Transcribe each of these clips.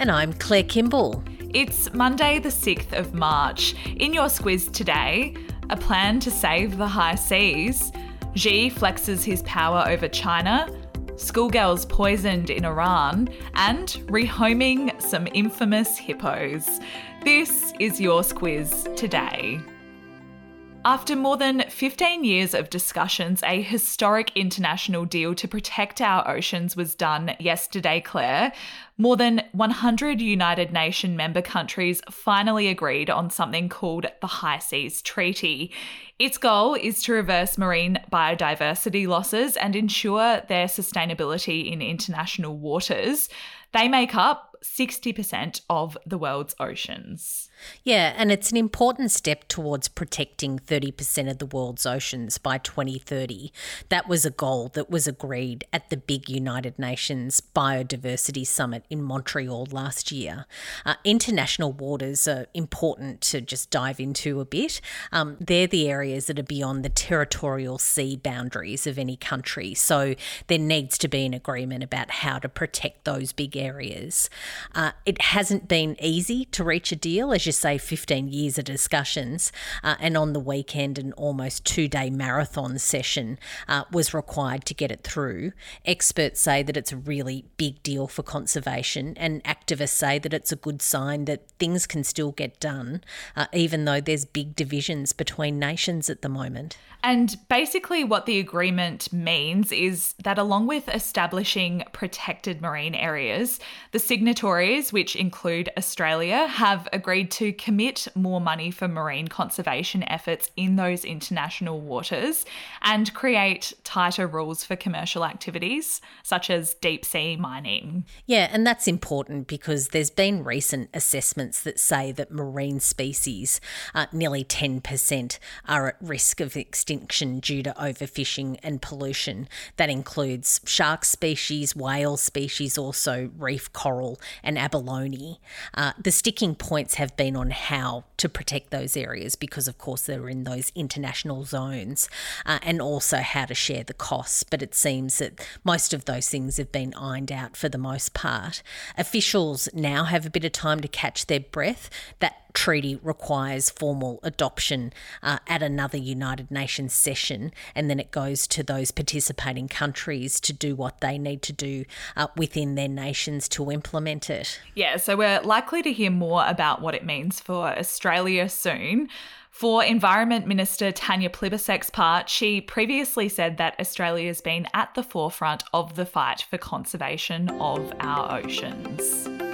And I'm Claire Kimball. It's Monday, the 6th of March. In your Squiz today, a plan to save the high seas, Xi flexes his power over China, schoolgirls poisoned in Iran, and rehoming some infamous hippos. This is your Squiz today. After more than 15 years of discussions, a historic international deal to protect our oceans was done yesterday, Claire. More than 100 United Nations member countries finally agreed on something called the High Seas Treaty. Its goal is to reverse marine biodiversity losses and ensure their sustainability in international waters. They make up 60% of the world's oceans. Yeah, and it's an important step towards protecting 30% of the world's oceans by 2030. That was a goal that was agreed at the big United Nations Biodiversity Summit in Montreal last year. Uh, international waters are important to just dive into a bit. Um, they're the areas that are beyond the territorial sea boundaries of any country. So there needs to be an agreement about how to protect those big areas. Uh, it hasn't been easy to reach a deal, as you say, 15 years of discussions, uh, and on the weekend, an almost two day marathon session uh, was required to get it through. Experts say that it's a really big deal for conservation, and activists say that it's a good sign that things can still get done, uh, even though there's big divisions between nations at the moment. And basically, what the agreement means is that along with establishing protected marine areas, the signatories, which include Australia, have agreed to commit more money for marine conservation efforts in those international waters and create tighter rules for commercial activities, such as deep sea mining. Yeah, and that's important because there's been recent assessments that say that marine species, uh, nearly 10%, are at risk of extinction extinction due to overfishing and pollution. That includes shark species, whale species, also reef coral and abalone. Uh, the sticking points have been on how to protect those areas because, of course, they're in those international zones, uh, and also how to share the costs. But it seems that most of those things have been ironed out for the most part. Officials now have a bit of time to catch their breath. That treaty requires formal adoption uh, at another United Nations session, and then it goes to those participating countries to do what they need to do uh, within their nations to implement it. Yeah, so we're likely to hear more about what it means for Australia soon. For Environment Minister Tanya Plibersek's part, she previously said that Australia has been at the forefront of the fight for conservation of our oceans.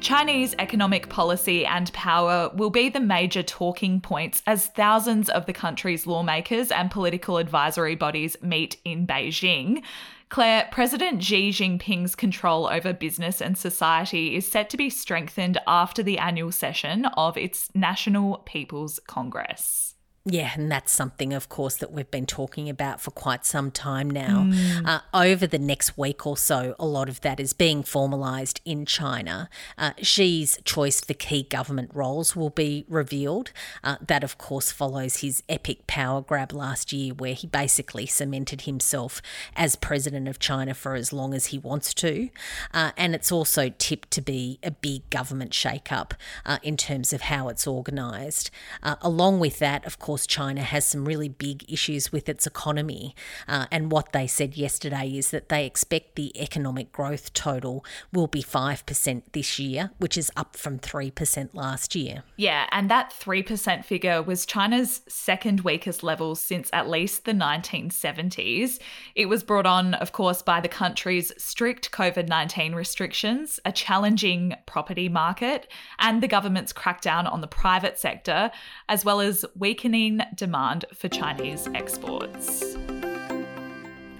Chinese economic policy and power will be the major talking points as thousands of the country's lawmakers and political advisory bodies meet in Beijing. Claire, President Xi Jinping's control over business and society is set to be strengthened after the annual session of its National People's Congress. Yeah, and that's something, of course, that we've been talking about for quite some time now. Mm. Uh, over the next week or so, a lot of that is being formalised in China. Uh, Xi's choice for key government roles will be revealed. Uh, that, of course, follows his epic power grab last year, where he basically cemented himself as president of China for as long as he wants to. Uh, and it's also tipped to be a big government shake-up uh, in terms of how it's organised. Uh, along with that, of course, course, China has some really big issues with its economy. Uh, and what they said yesterday is that they expect the economic growth total will be 5% this year, which is up from 3% last year. Yeah, and that 3% figure was China's second weakest level since at least the 1970s. It was brought on, of course, by the country's strict COVID 19 restrictions, a challenging property market, and the government's crackdown on the private sector, as well as weakening demand for Chinese exports.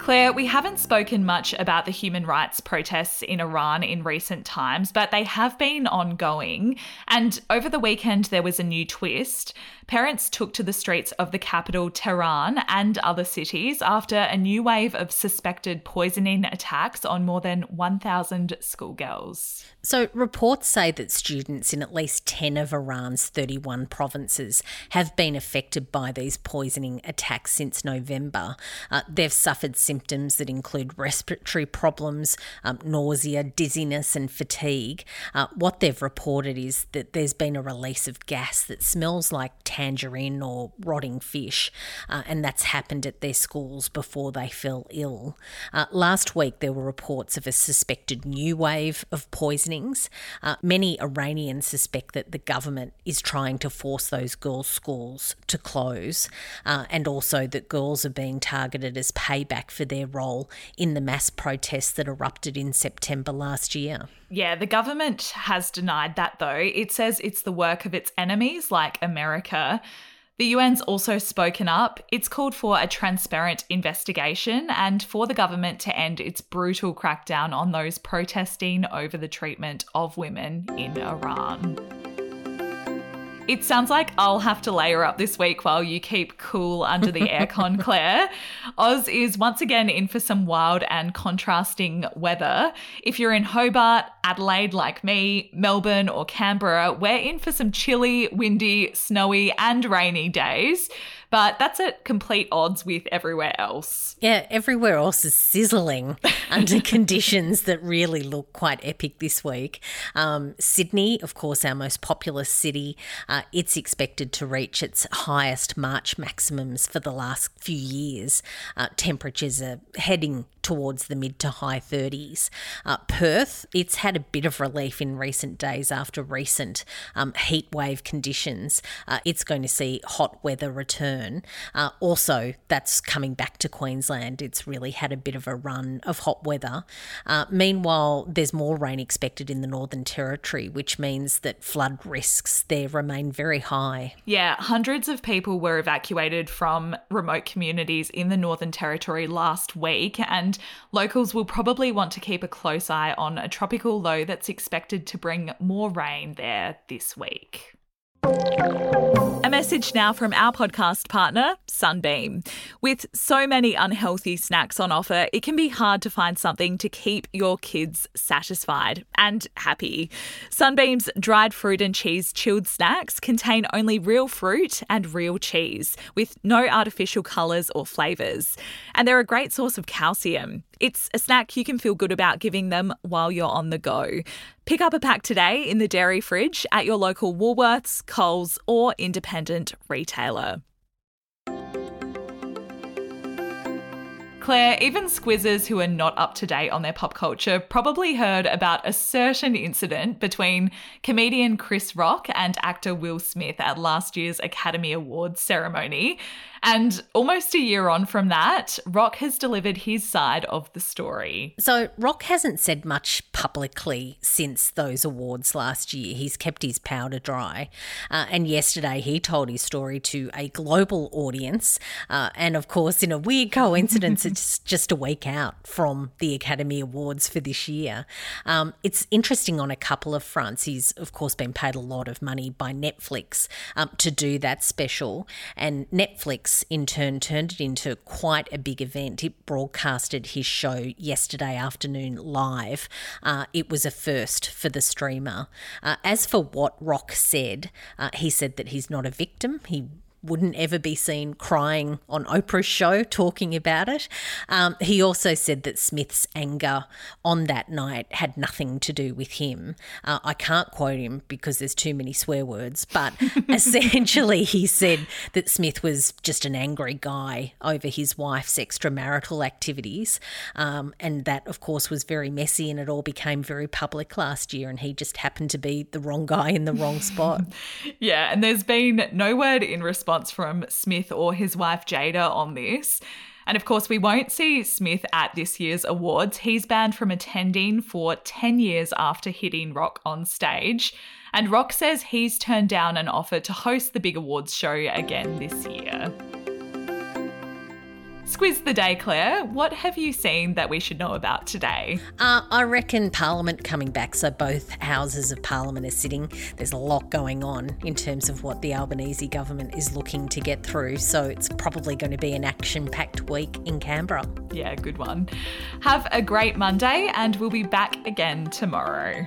Claire, we haven't spoken much about the human rights protests in Iran in recent times, but they have been ongoing. And over the weekend, there was a new twist. Parents took to the streets of the capital, Tehran, and other cities after a new wave of suspected poisoning attacks on more than 1,000 schoolgirls. So, reports say that students in at least 10 of Iran's 31 provinces have been affected by these poisoning attacks since November. Uh, they've suffered symptoms that include respiratory problems, um, nausea, dizziness, and fatigue. Uh, what they've reported is that there's been a release of gas that smells like tangerine or rotting fish, uh, and that's happened at their schools before they fell ill. Uh, last week, there were reports of a suspected new wave of poisonings. Uh, many Iranians suspect that the government is trying to force those girls' schools to close, uh, and also that girls are being targeted as payback for their role in the mass protests that erupted in September last year. Yeah, the government has denied that though. It says it's the work of its enemies, like America. The UN's also spoken up. It's called for a transparent investigation and for the government to end its brutal crackdown on those protesting over the treatment of women in Iran. It sounds like I'll have to layer up this week while you keep cool under the aircon, Claire. Oz is once again in for some wild and contrasting weather. If you're in Hobart, Adelaide, like me, Melbourne, or Canberra, we're in for some chilly, windy, snowy, and rainy days. But that's at complete odds with everywhere else. Yeah, everywhere else is sizzling under conditions that really look quite epic this week. Um, Sydney, of course, our most populous city, uh, it's expected to reach its highest March maximums for the last few years. Uh, temperatures are heading towards the mid to high 30s. Uh, Perth, it's had a bit of relief in recent days after recent um, heat wave conditions. Uh, it's going to see hot weather return. Uh, also, that's coming back to Queensland. It's really had a bit of a run of hot weather. Uh, meanwhile, there's more rain expected in the Northern Territory, which means that flood risks there remain very high. Yeah, hundreds of people were evacuated from remote communities in the Northern Territory last week, and locals will probably want to keep a close eye on a tropical low that's expected to bring more rain there this week. Message now from our podcast partner, Sunbeam. With so many unhealthy snacks on offer, it can be hard to find something to keep your kids satisfied and happy. Sunbeam's dried fruit and cheese chilled snacks contain only real fruit and real cheese, with no artificial colours or flavours. And they're a great source of calcium. It's a snack you can feel good about giving them while you're on the go. Pick up a pack today in the dairy fridge at your local Woolworths, Coles, or independent retailer. Claire, even squizzers who are not up to date on their pop culture probably heard about a certain incident between comedian Chris Rock and actor Will Smith at last year's Academy Awards ceremony. And almost a year on from that, Rock has delivered his side of the story. So, Rock hasn't said much publicly since those awards last year. He's kept his powder dry. Uh, and yesterday, he told his story to a global audience. Uh, and of course, in a weird coincidence, it's just a week out from the Academy Awards for this year. Um, it's interesting on a couple of fronts. He's, of course, been paid a lot of money by Netflix um, to do that special. And Netflix in turn turned it into quite a big event. It broadcasted his show yesterday afternoon live. Uh, it was a first for the streamer. Uh, as for what Rock said, uh, he said that he's not a victim. He wouldn't ever be seen crying on Oprah's show talking about it. Um, he also said that Smith's anger on that night had nothing to do with him. Uh, I can't quote him because there's too many swear words, but essentially he said that Smith was just an angry guy over his wife's extramarital activities. Um, and that, of course, was very messy and it all became very public last year. And he just happened to be the wrong guy in the wrong spot. yeah, and there's been no word in response response from Smith or his wife Jada on this. And of course, we won't see Smith at this year's awards. He's banned from attending for 10 years after hitting Rock on stage. And Rock says he's turned down an offer to host the big awards show again this year. Squiz the day, Claire. What have you seen that we should know about today? Uh, I reckon Parliament coming back, so both houses of Parliament are sitting. There's a lot going on in terms of what the Albanese government is looking to get through, so it's probably going to be an action packed week in Canberra. Yeah, good one. Have a great Monday, and we'll be back again tomorrow.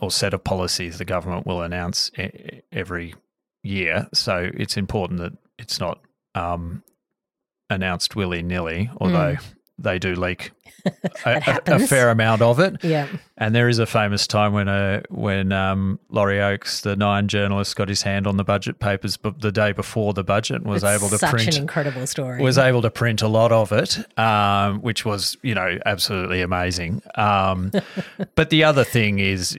or set of policies the government will announce every year. So it's important that it's not um, announced willy nilly, although mm. they do leak a, a, a, fair amount of it. Yeah. And there is a famous time when a uh, when um, Laurie Oakes, the Nine journalist, got his hand on the budget papers, but the day before the budget was it's able to such print. Such an incredible story. Was able to print a lot of it, um, which was you know absolutely amazing. Um, but the other thing is